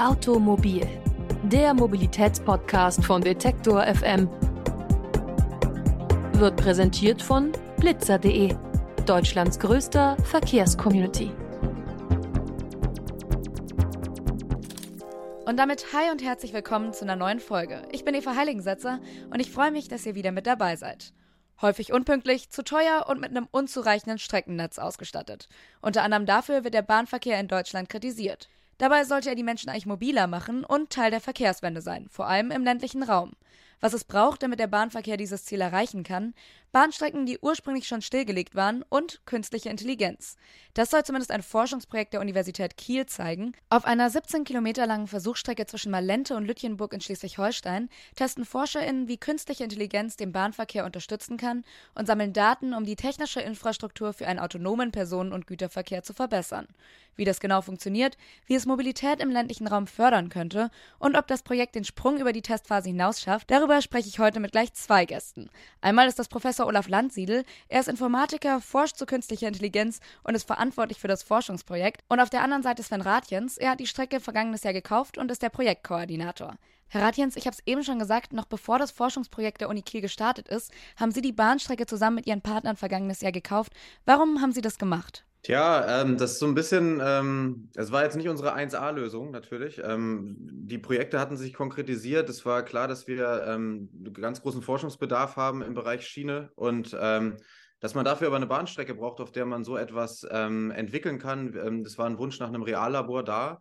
Automobil, der Mobilitätspodcast von Detektor FM, wird präsentiert von blitzer.de, Deutschlands größter Verkehrscommunity. Und damit hi und herzlich willkommen zu einer neuen Folge. Ich bin Eva Heiligensetzer und ich freue mich, dass ihr wieder mit dabei seid. Häufig unpünktlich, zu teuer und mit einem unzureichenden Streckennetz ausgestattet. Unter anderem dafür wird der Bahnverkehr in Deutschland kritisiert. Dabei sollte er die Menschen eigentlich mobiler machen und Teil der Verkehrswende sein, vor allem im ländlichen Raum. Was es braucht, damit der Bahnverkehr dieses Ziel erreichen kann, Bahnstrecken, die ursprünglich schon stillgelegt waren und künstliche Intelligenz. Das soll zumindest ein Forschungsprojekt der Universität Kiel zeigen. Auf einer 17 Kilometer langen Versuchsstrecke zwischen Malente und Lütjenburg in Schleswig-Holstein testen ForscherInnen, wie künstliche Intelligenz den Bahnverkehr unterstützen kann und sammeln Daten, um die technische Infrastruktur für einen autonomen Personen- und Güterverkehr zu verbessern. Wie das genau funktioniert, wie es Mobilität im ländlichen Raum fördern könnte und ob das Projekt den Sprung über die Testphase hinaus schafft, darüber spreche ich heute mit gleich zwei Gästen. Einmal ist das Professor Professor Olaf Landsiedel. Er ist Informatiker, forscht zu künstlicher Intelligenz und ist verantwortlich für das Forschungsprojekt. Und auf der anderen Seite ist Sven Ratjens. Er hat die Strecke vergangenes Jahr gekauft und ist der Projektkoordinator. Herr Ratjens, ich habe es eben schon gesagt, noch bevor das Forschungsprojekt der Uni Kiel gestartet ist, haben Sie die Bahnstrecke zusammen mit Ihren Partnern vergangenes Jahr gekauft. Warum haben Sie das gemacht? Tja, ähm, das ist so ein bisschen, ähm, es war jetzt nicht unsere 1A-Lösung natürlich. Ähm, die Projekte hatten sich konkretisiert. Es war klar, dass wir ähm, ganz großen Forschungsbedarf haben im Bereich Schiene und ähm, dass man dafür aber eine Bahnstrecke braucht, auf der man so etwas ähm, entwickeln kann. Das war ein Wunsch nach einem Reallabor da.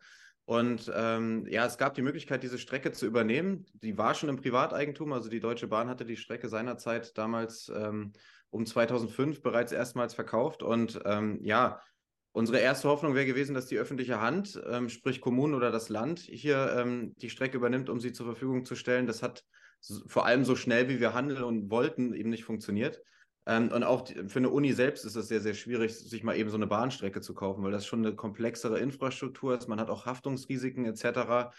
Und ähm, ja, es gab die Möglichkeit, diese Strecke zu übernehmen. Die war schon im Privateigentum, also die Deutsche Bahn hatte die Strecke seinerzeit damals ähm, um 2005 bereits erstmals verkauft. Und ähm, ja, unsere erste Hoffnung wäre gewesen, dass die öffentliche Hand, ähm, sprich Kommunen oder das Land, hier ähm, die Strecke übernimmt, um sie zur Verfügung zu stellen. Das hat vor allem so schnell, wie wir handeln und wollten, eben nicht funktioniert. Ähm, und auch für eine Uni selbst ist es sehr, sehr schwierig, sich mal eben so eine Bahnstrecke zu kaufen, weil das schon eine komplexere Infrastruktur ist. Man hat auch Haftungsrisiken etc.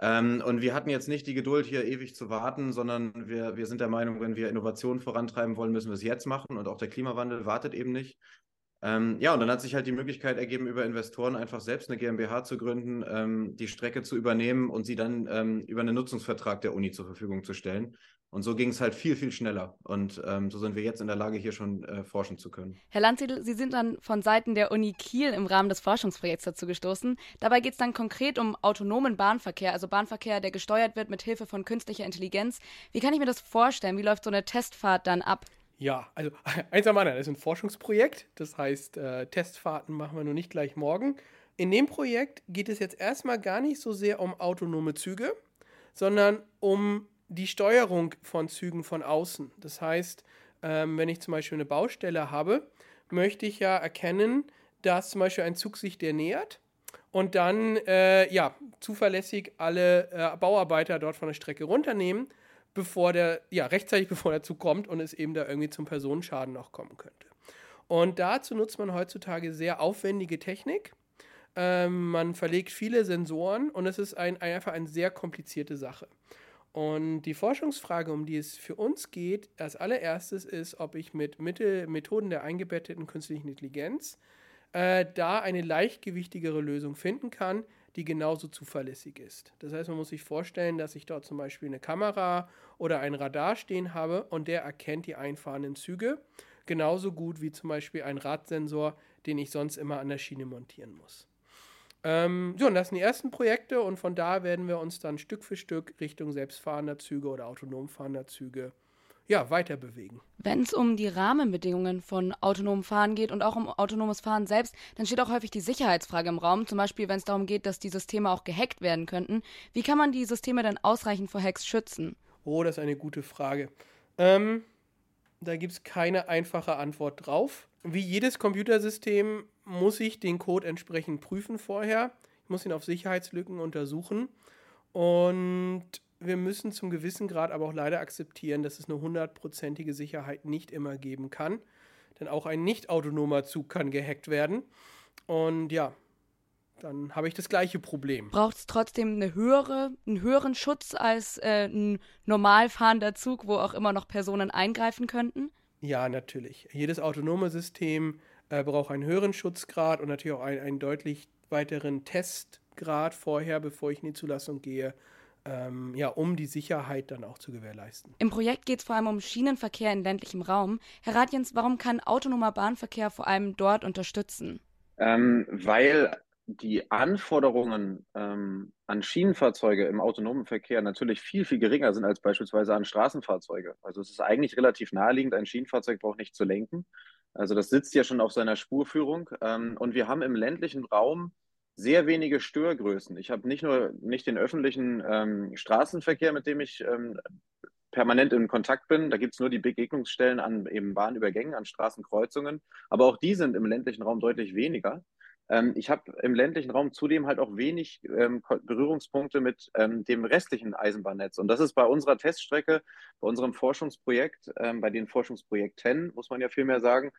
Ähm, und wir hatten jetzt nicht die Geduld, hier ewig zu warten, sondern wir, wir sind der Meinung, wenn wir Innovationen vorantreiben wollen, müssen wir es jetzt machen. Und auch der Klimawandel wartet eben nicht. Ähm, ja, und dann hat sich halt die Möglichkeit ergeben, über Investoren einfach selbst eine GmbH zu gründen, ähm, die Strecke zu übernehmen und sie dann ähm, über einen Nutzungsvertrag der Uni zur Verfügung zu stellen. Und so ging es halt viel, viel schneller. Und ähm, so sind wir jetzt in der Lage, hier schon äh, forschen zu können. Herr Landsiedel, Sie sind dann von Seiten der Uni Kiel im Rahmen des Forschungsprojekts dazu gestoßen. Dabei geht es dann konkret um autonomen Bahnverkehr, also Bahnverkehr, der gesteuert wird mit Hilfe von künstlicher Intelligenz. Wie kann ich mir das vorstellen? Wie läuft so eine Testfahrt dann ab? Ja, also eins am anderen, das ist ein Forschungsprojekt. Das heißt, äh, Testfahrten machen wir nur nicht gleich morgen. In dem Projekt geht es jetzt erstmal gar nicht so sehr um autonome Züge, sondern um die Steuerung von Zügen von außen. Das heißt, ähm, wenn ich zum Beispiel eine Baustelle habe, möchte ich ja erkennen, dass zum Beispiel ein Zug sich der nähert und dann äh, ja, zuverlässig alle äh, Bauarbeiter dort von der Strecke runternehmen, bevor der, ja, rechtzeitig bevor der Zug kommt und es eben da irgendwie zum Personenschaden noch kommen könnte. Und dazu nutzt man heutzutage sehr aufwendige Technik. Ähm, man verlegt viele Sensoren und es ist ein, einfach eine sehr komplizierte Sache. Und die Forschungsfrage, um die es für uns geht, als allererstes ist, ob ich mit Mittel, Methoden der eingebetteten künstlichen Intelligenz äh, da eine leichtgewichtigere Lösung finden kann, die genauso zuverlässig ist. Das heißt, man muss sich vorstellen, dass ich dort zum Beispiel eine Kamera oder ein Radar stehen habe und der erkennt die einfahrenden Züge genauso gut wie zum Beispiel ein Radsensor, den ich sonst immer an der Schiene montieren muss. Ähm, so, und das sind die ersten Projekte und von da werden wir uns dann Stück für Stück Richtung selbstfahrender Züge oder autonom fahrender Züge ja, weiter bewegen. Wenn es um die Rahmenbedingungen von autonomem Fahren geht und auch um autonomes Fahren selbst, dann steht auch häufig die Sicherheitsfrage im Raum. Zum Beispiel, wenn es darum geht, dass die Systeme auch gehackt werden könnten. Wie kann man die Systeme denn ausreichend vor Hacks schützen? Oh, das ist eine gute Frage. Ähm, da gibt es keine einfache Antwort drauf. Wie jedes Computersystem muss ich den Code entsprechend prüfen vorher. Ich muss ihn auf Sicherheitslücken untersuchen. Und wir müssen zum gewissen Grad aber auch leider akzeptieren, dass es eine hundertprozentige Sicherheit nicht immer geben kann. Denn auch ein nicht autonomer Zug kann gehackt werden. Und ja, dann habe ich das gleiche Problem. Braucht es trotzdem eine höhere, einen höheren Schutz als äh, ein normal fahrender Zug, wo auch immer noch Personen eingreifen könnten? Ja, natürlich. Jedes autonome System äh, braucht einen höheren Schutzgrad und natürlich auch einen, einen deutlich weiteren Test, Grad vorher, bevor ich in die Zulassung gehe, ähm, ja, um die Sicherheit dann auch zu gewährleisten. Im Projekt geht es vor allem um Schienenverkehr in ländlichem Raum. Herr Radjens, warum kann autonomer Bahnverkehr vor allem dort unterstützen? Ähm, weil die Anforderungen ähm, an Schienenfahrzeuge im autonomen Verkehr natürlich viel, viel geringer sind als beispielsweise an Straßenfahrzeuge. Also es ist eigentlich relativ naheliegend, ein Schienenfahrzeug braucht nicht zu lenken. Also das sitzt ja schon auf seiner Spurführung. Ähm, und wir haben im ländlichen Raum sehr wenige Störgrößen. Ich habe nicht nur nicht den öffentlichen ähm, Straßenverkehr, mit dem ich ähm, permanent in Kontakt bin. Da gibt es nur die Begegnungsstellen an eben Bahnübergängen, an Straßenkreuzungen. Aber auch die sind im ländlichen Raum deutlich weniger. Ähm, ich habe im ländlichen Raum zudem halt auch wenig ähm, Berührungspunkte mit ähm, dem restlichen Eisenbahnnetz. Und das ist bei unserer Teststrecke, bei unserem Forschungsprojekt, ähm, bei den Forschungsprojekten, muss man ja vielmehr sagen,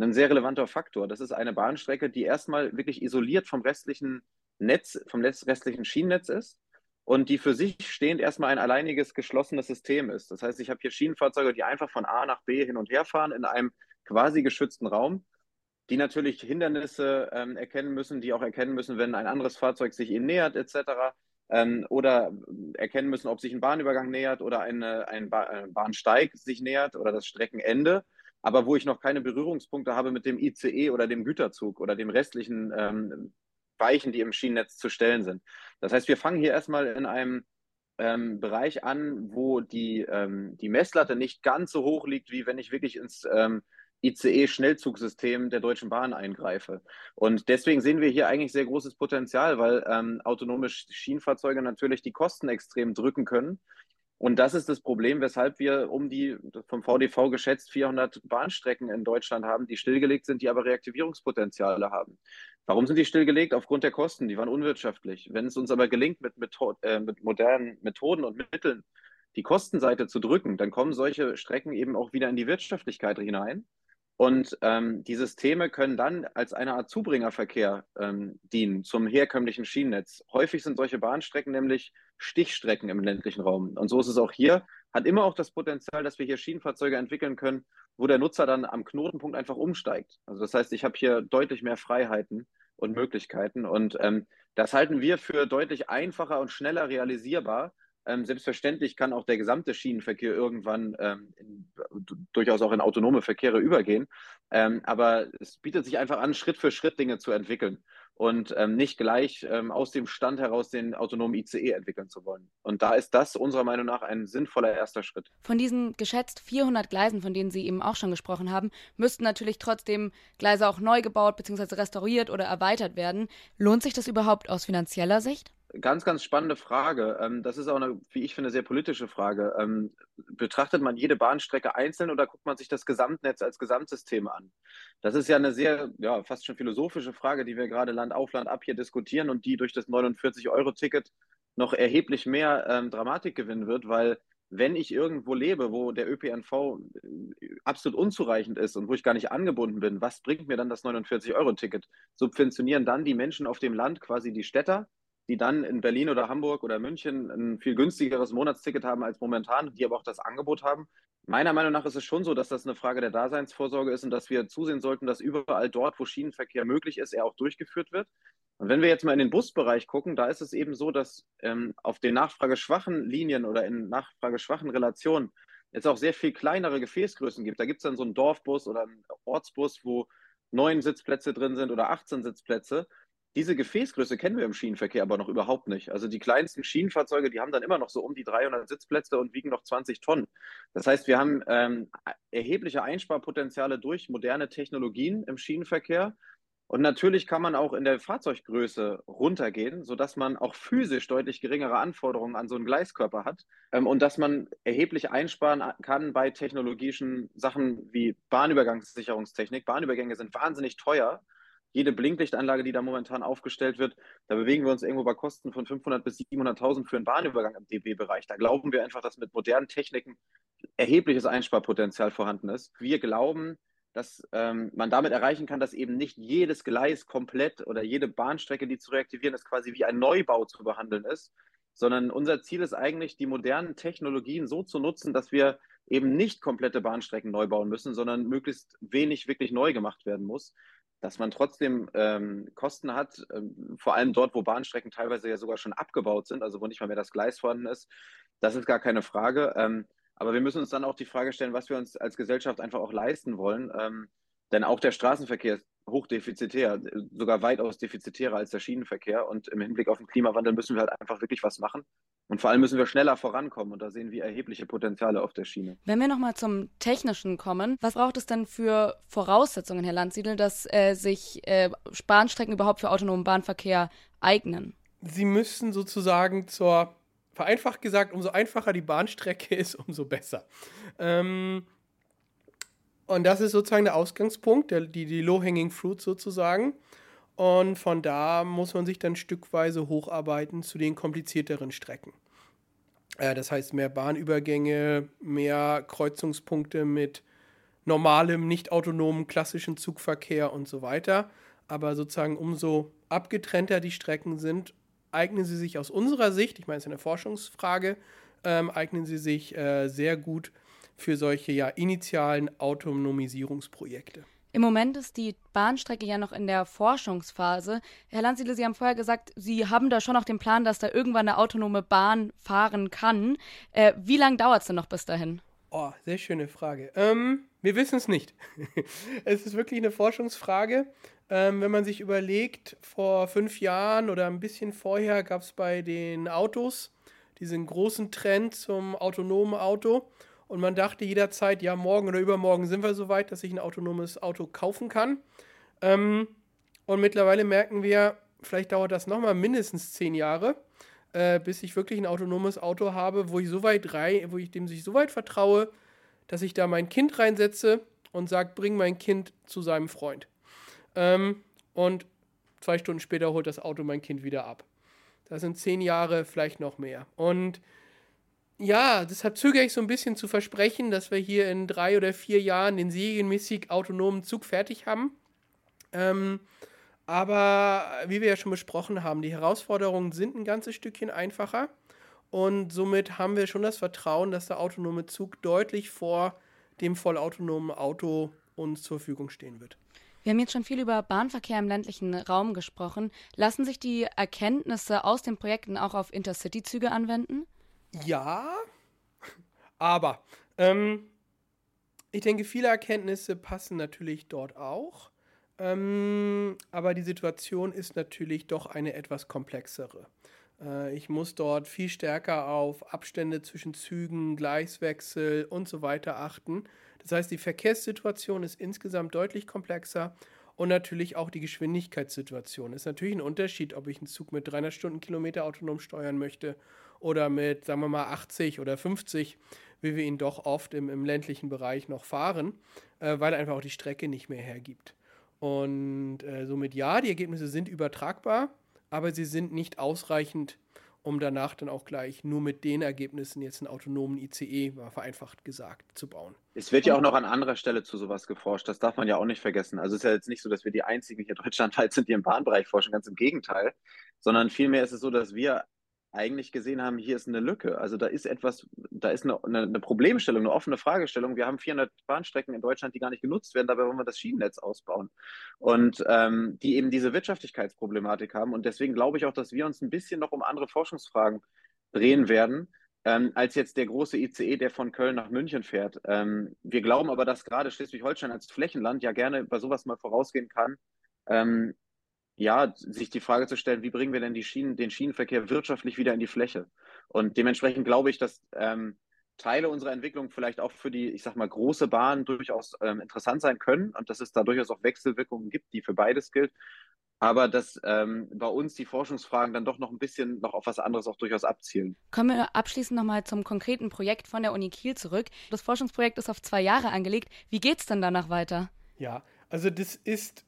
ein sehr relevanter Faktor. Das ist eine Bahnstrecke, die erstmal wirklich isoliert vom restlichen Netz, vom restlichen Schienennetz ist und die für sich stehend erstmal ein alleiniges geschlossenes System ist. Das heißt, ich habe hier Schienenfahrzeuge, die einfach von A nach B hin und her fahren in einem quasi geschützten Raum, die natürlich Hindernisse ähm, erkennen müssen, die auch erkennen müssen, wenn ein anderes Fahrzeug sich ihnen nähert, etc. Ähm, oder erkennen müssen, ob sich ein Bahnübergang nähert oder eine, ein, ba ein Bahnsteig sich nähert oder das Streckenende aber wo ich noch keine Berührungspunkte habe mit dem ICE oder dem Güterzug oder dem restlichen ähm, Weichen, die im Schienennetz zu stellen sind. Das heißt, wir fangen hier erstmal in einem ähm, Bereich an, wo die, ähm, die Messlatte nicht ganz so hoch liegt, wie wenn ich wirklich ins ähm, ICE-Schnellzugsystem der Deutschen Bahn eingreife. Und deswegen sehen wir hier eigentlich sehr großes Potenzial, weil ähm, autonome Schienenfahrzeuge natürlich die Kosten extrem drücken können. Und das ist das Problem, weshalb wir um die vom VDV geschätzt 400 Bahnstrecken in Deutschland haben, die stillgelegt sind, die aber Reaktivierungspotenziale haben. Warum sind die stillgelegt? Aufgrund der Kosten. Die waren unwirtschaftlich. Wenn es uns aber gelingt, mit, Method äh, mit modernen Methoden und Mitteln die Kostenseite zu drücken, dann kommen solche Strecken eben auch wieder in die Wirtschaftlichkeit hinein. Und ähm, die Systeme können dann als eine Art Zubringerverkehr ähm, dienen zum herkömmlichen Schienennetz. Häufig sind solche Bahnstrecken nämlich Stichstrecken im ländlichen Raum. Und so ist es auch hier. Hat immer auch das Potenzial, dass wir hier Schienenfahrzeuge entwickeln können, wo der Nutzer dann am Knotenpunkt einfach umsteigt. Also das heißt, ich habe hier deutlich mehr Freiheiten und Möglichkeiten. Und ähm, das halten wir für deutlich einfacher und schneller realisierbar ähm, selbstverständlich kann auch der gesamte Schienenverkehr irgendwann ähm, in, durchaus auch in autonome Verkehre übergehen. Ähm, aber es bietet sich einfach an, Schritt für Schritt Dinge zu entwickeln und ähm, nicht gleich ähm, aus dem Stand heraus den autonomen ICE entwickeln zu wollen. Und da ist das unserer Meinung nach ein sinnvoller erster Schritt. Von diesen geschätzt 400 Gleisen, von denen Sie eben auch schon gesprochen haben, müssten natürlich trotzdem Gleise auch neu gebaut bzw. restauriert oder erweitert werden. Lohnt sich das überhaupt aus finanzieller Sicht? Ganz, ganz spannende Frage. Ähm, das ist auch eine, wie ich finde, sehr politische Frage. Ähm, betrachtet man jede Bahnstrecke einzeln oder guckt man sich das Gesamtnetz als Gesamtsystem an? Das ist ja eine sehr, ja, fast schon philosophische Frage, die wir gerade Land auf Land ab hier diskutieren und die durch das 49-Euro-Ticket noch erheblich mehr ähm, Dramatik gewinnen wird, weil wenn ich irgendwo lebe, wo der ÖPNV äh, absolut unzureichend ist und wo ich gar nicht angebunden bin, was bringt mir dann das 49-Euro-Ticket? Subventionieren dann die Menschen auf dem Land quasi die Städter die dann in Berlin oder Hamburg oder München ein viel günstigeres Monatsticket haben als momentan, die aber auch das Angebot haben. Meiner Meinung nach ist es schon so, dass das eine Frage der Daseinsvorsorge ist und dass wir zusehen sollten, dass überall dort, wo Schienenverkehr möglich ist, er auch durchgeführt wird. Und wenn wir jetzt mal in den Busbereich gucken, da ist es eben so, dass ähm, auf den nachfrageschwachen Linien oder in nachfrageschwachen Relationen es auch sehr viel kleinere Gefäßgrößen gibt. Da gibt es dann so einen Dorfbus oder einen Ortsbus, wo neun Sitzplätze drin sind oder 18 Sitzplätze. Diese Gefäßgröße kennen wir im Schienenverkehr aber noch überhaupt nicht. Also die kleinsten Schienenfahrzeuge, die haben dann immer noch so um die 300 Sitzplätze und wiegen noch 20 Tonnen. Das heißt, wir haben ähm, erhebliche Einsparpotenziale durch moderne Technologien im Schienenverkehr. Und natürlich kann man auch in der Fahrzeuggröße runtergehen, sodass man auch physisch deutlich geringere Anforderungen an so einen Gleiskörper hat ähm, und dass man erheblich einsparen kann bei technologischen Sachen wie Bahnübergangssicherungstechnik. Bahnübergänge sind wahnsinnig teuer jede Blinklichtanlage, die da momentan aufgestellt wird, da bewegen wir uns irgendwo bei Kosten von 500 bis 700.000 für einen Bahnübergang im DB-Bereich. Da glauben wir einfach, dass mit modernen Techniken erhebliches Einsparpotenzial vorhanden ist. Wir glauben, dass ähm, man damit erreichen kann, dass eben nicht jedes Gleis komplett oder jede Bahnstrecke, die zu reaktivieren ist, quasi wie ein Neubau zu behandeln ist, sondern unser Ziel ist eigentlich, die modernen Technologien so zu nutzen, dass wir eben nicht komplette Bahnstrecken neu bauen müssen, sondern möglichst wenig wirklich neu gemacht werden muss. Dass man trotzdem ähm, Kosten hat, ähm, vor allem dort, wo Bahnstrecken teilweise ja sogar schon abgebaut sind, also wo nicht mal mehr das Gleis vorhanden ist. Das ist gar keine Frage. Ähm, aber wir müssen uns dann auch die Frage stellen, was wir uns als Gesellschaft einfach auch leisten wollen. Ähm, denn auch der Straßenverkehr hochdefizitär, sogar weitaus defizitärer als der Schienenverkehr. Und im Hinblick auf den Klimawandel müssen wir halt einfach wirklich was machen. Und vor allem müssen wir schneller vorankommen. Und da sehen wir erhebliche Potenziale auf der Schiene. Wenn wir nochmal zum Technischen kommen, was braucht es denn für Voraussetzungen, Herr Landsiedel, dass äh, sich äh, Bahnstrecken überhaupt für autonomen Bahnverkehr eignen? Sie müssen sozusagen zur, vereinfacht gesagt, umso einfacher die Bahnstrecke ist, umso besser. Ähm, und das ist sozusagen der Ausgangspunkt, der, die, die Low-Hanging Fruit sozusagen. Und von da muss man sich dann stückweise hocharbeiten zu den komplizierteren Strecken. Äh, das heißt, mehr Bahnübergänge, mehr Kreuzungspunkte mit normalem, nicht autonomen, klassischen Zugverkehr und so weiter. Aber sozusagen umso abgetrennter die Strecken sind, eignen sie sich aus unserer Sicht, ich meine, es ist eine Forschungsfrage, ähm, eignen sie sich äh, sehr gut für solche ja initialen Autonomisierungsprojekte. Im Moment ist die Bahnstrecke ja noch in der Forschungsphase. Herr Landsiedle, Sie haben vorher gesagt, Sie haben da schon auch den Plan, dass da irgendwann eine autonome Bahn fahren kann. Äh, wie lange dauert es denn noch bis dahin? Oh, sehr schöne Frage. Ähm, wir wissen es nicht. es ist wirklich eine Forschungsfrage. Ähm, wenn man sich überlegt, vor fünf Jahren oder ein bisschen vorher gab es bei den Autos diesen großen Trend zum autonomen Auto. Und man dachte jederzeit, ja, morgen oder übermorgen sind wir so weit, dass ich ein autonomes Auto kaufen kann. Ähm, und mittlerweile merken wir, vielleicht dauert das nochmal mindestens zehn Jahre, äh, bis ich wirklich ein autonomes Auto habe, wo ich so weit rein, wo ich dem sich so weit vertraue, dass ich da mein Kind reinsetze und sage, bring mein Kind zu seinem Freund. Ähm, und zwei Stunden später holt das Auto mein Kind wieder ab. Das sind zehn Jahre, vielleicht noch mehr. Und ja, deshalb zögere ich so ein bisschen zu versprechen, dass wir hier in drei oder vier Jahren den serienmäßig autonomen Zug fertig haben. Ähm, aber wie wir ja schon besprochen haben, die Herausforderungen sind ein ganzes Stückchen einfacher. Und somit haben wir schon das Vertrauen, dass der autonome Zug deutlich vor dem vollautonomen Auto uns zur Verfügung stehen wird. Wir haben jetzt schon viel über Bahnverkehr im ländlichen Raum gesprochen. Lassen sich die Erkenntnisse aus den Projekten auch auf Intercity-Züge anwenden? Ja, aber ähm, ich denke, viele Erkenntnisse passen natürlich dort auch. Ähm, aber die Situation ist natürlich doch eine etwas komplexere. Äh, ich muss dort viel stärker auf Abstände zwischen Zügen, Gleiswechsel und so weiter achten. Das heißt, die Verkehrssituation ist insgesamt deutlich komplexer und natürlich auch die Geschwindigkeitssituation. Ist natürlich ein Unterschied, ob ich einen Zug mit 300 Stundenkilometer autonom steuern möchte oder mit, sagen wir mal, 80 oder 50, wie wir ihn doch oft im, im ländlichen Bereich noch fahren, äh, weil einfach auch die Strecke nicht mehr hergibt. Und äh, somit ja, die Ergebnisse sind übertragbar, aber sie sind nicht ausreichend, um danach dann auch gleich nur mit den Ergebnissen jetzt einen autonomen ICE, mal vereinfacht gesagt, zu bauen. Es wird ja auch noch an anderer Stelle zu sowas geforscht. Das darf man ja auch nicht vergessen. Also es ist ja jetzt nicht so, dass wir die einzigen hier deutschlandweit sind, die im Bahnbereich forschen, ganz im Gegenteil, sondern vielmehr ist es so, dass wir eigentlich gesehen haben, hier ist eine Lücke. Also da ist etwas, da ist eine, eine, Problemstellung, eine offene Fragestellung. Wir haben 400 Bahnstrecken in Deutschland, die gar nicht genutzt werden. Dabei wollen wir das Schienennetz ausbauen. Und ähm, die eben diese Wirtschaftlichkeitsproblematik haben. Und deswegen glaube ich auch, dass wir uns ein bisschen noch um andere Forschungsfragen drehen werden. Ähm, als jetzt der große ICE, der von Köln nach München fährt. Ähm, wir glauben aber, dass gerade Schleswig-Holstein als Flächenland ja gerne bei sowas mal vorausgehen kann, ähm, ja, sich die Frage zu stellen, wie bringen wir denn die Schienen, den Schienenverkehr wirtschaftlich wieder in die Fläche? Und dementsprechend glaube ich, dass ähm, Teile unserer Entwicklung vielleicht auch für die, ich sag mal, große Bahn durchaus ähm, interessant sein können und dass es da durchaus auch Wechselwirkungen gibt, die für beides gilt. Aber dass ähm, bei uns die Forschungsfragen dann doch noch ein bisschen noch auf was anderes auch durchaus abzielen. Kommen wir abschließend nochmal zum konkreten Projekt von der Uni Kiel zurück. Das Forschungsprojekt ist auf zwei Jahre angelegt. Wie geht es denn danach weiter? Ja, also das ist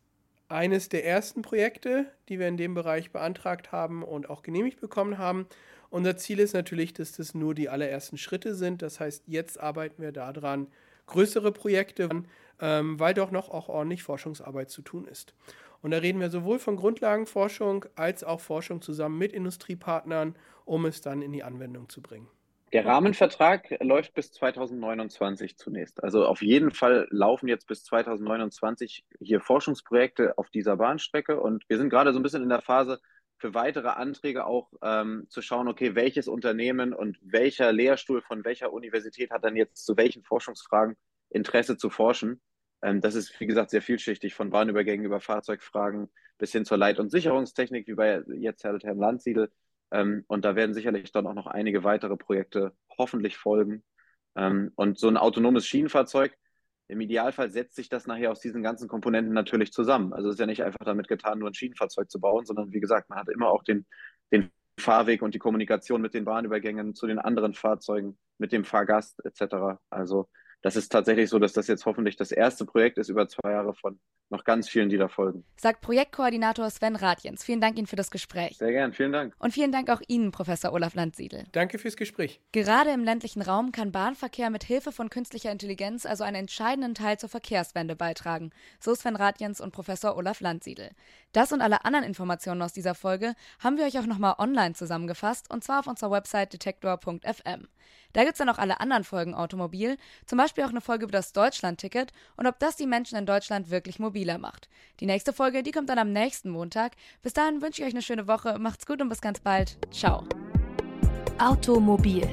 eines der ersten Projekte, die wir in dem Bereich beantragt haben und auch genehmigt bekommen haben. Unser Ziel ist natürlich, dass das nur die allerersten Schritte sind. Das heißt, jetzt arbeiten wir daran, größere Projekte, ähm, weil doch noch auch ordentlich Forschungsarbeit zu tun ist. Und da reden wir sowohl von Grundlagenforschung als auch Forschung zusammen mit Industriepartnern, um es dann in die Anwendung zu bringen. Der Rahmenvertrag läuft bis 2029 zunächst. Also auf jeden Fall laufen jetzt bis 2029 hier Forschungsprojekte auf dieser Bahnstrecke und wir sind gerade so ein bisschen in der Phase, für weitere Anträge auch ähm, zu schauen, okay, welches Unternehmen und welcher Lehrstuhl von welcher Universität hat dann jetzt zu welchen Forschungsfragen Interesse zu forschen. Ähm, das ist, wie gesagt, sehr vielschichtig, von Bahnübergängen über Fahrzeugfragen bis hin zur Leit- und Sicherungstechnik, wie bei jetzt Herrn Landsiedel. Ähm, und da werden sicherlich dann auch noch einige weitere Projekte hoffentlich folgen. Ähm, und so ein autonomes Schienenfahrzeug, im Idealfall setzt sich das nachher aus diesen ganzen Komponenten natürlich zusammen. Also es ist ja nicht einfach damit getan, nur ein Schienenfahrzeug zu bauen, sondern wie gesagt, man hat immer auch den, den Fahrweg und die Kommunikation mit den Bahnübergängen zu den anderen Fahrzeugen, mit dem Fahrgast etc. Also das ist tatsächlich so, dass das jetzt hoffentlich das erste Projekt ist über zwei Jahre von noch ganz vielen, die da folgen. Sagt Projektkoordinator Sven Radjens. Vielen Dank Ihnen für das Gespräch. Sehr gern, vielen Dank. Und vielen Dank auch Ihnen, Professor Olaf Landsiedel. Danke fürs Gespräch. Gerade im ländlichen Raum kann Bahnverkehr mit Hilfe von künstlicher Intelligenz also einen entscheidenden Teil zur Verkehrswende beitragen. So Sven Radjens und Professor Olaf Landsiedel. Das und alle anderen Informationen aus dieser Folge haben wir euch auch nochmal online zusammengefasst und zwar auf unserer Website detektor.fm. Da gibt es dann auch alle anderen Folgen Automobil, zum Beispiel auch eine Folge über das Deutschland-Ticket und ob das die Menschen in Deutschland wirklich mobiler macht. Die nächste Folge, die kommt dann am nächsten Montag. Bis dahin wünsche ich euch eine schöne Woche, macht's gut und bis ganz bald. Ciao. Automobil,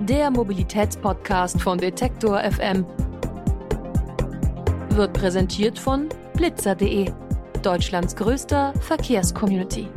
der Mobilitätspodcast von Detektor FM, wird präsentiert von blitzer.de, Deutschlands größter Verkehrscommunity.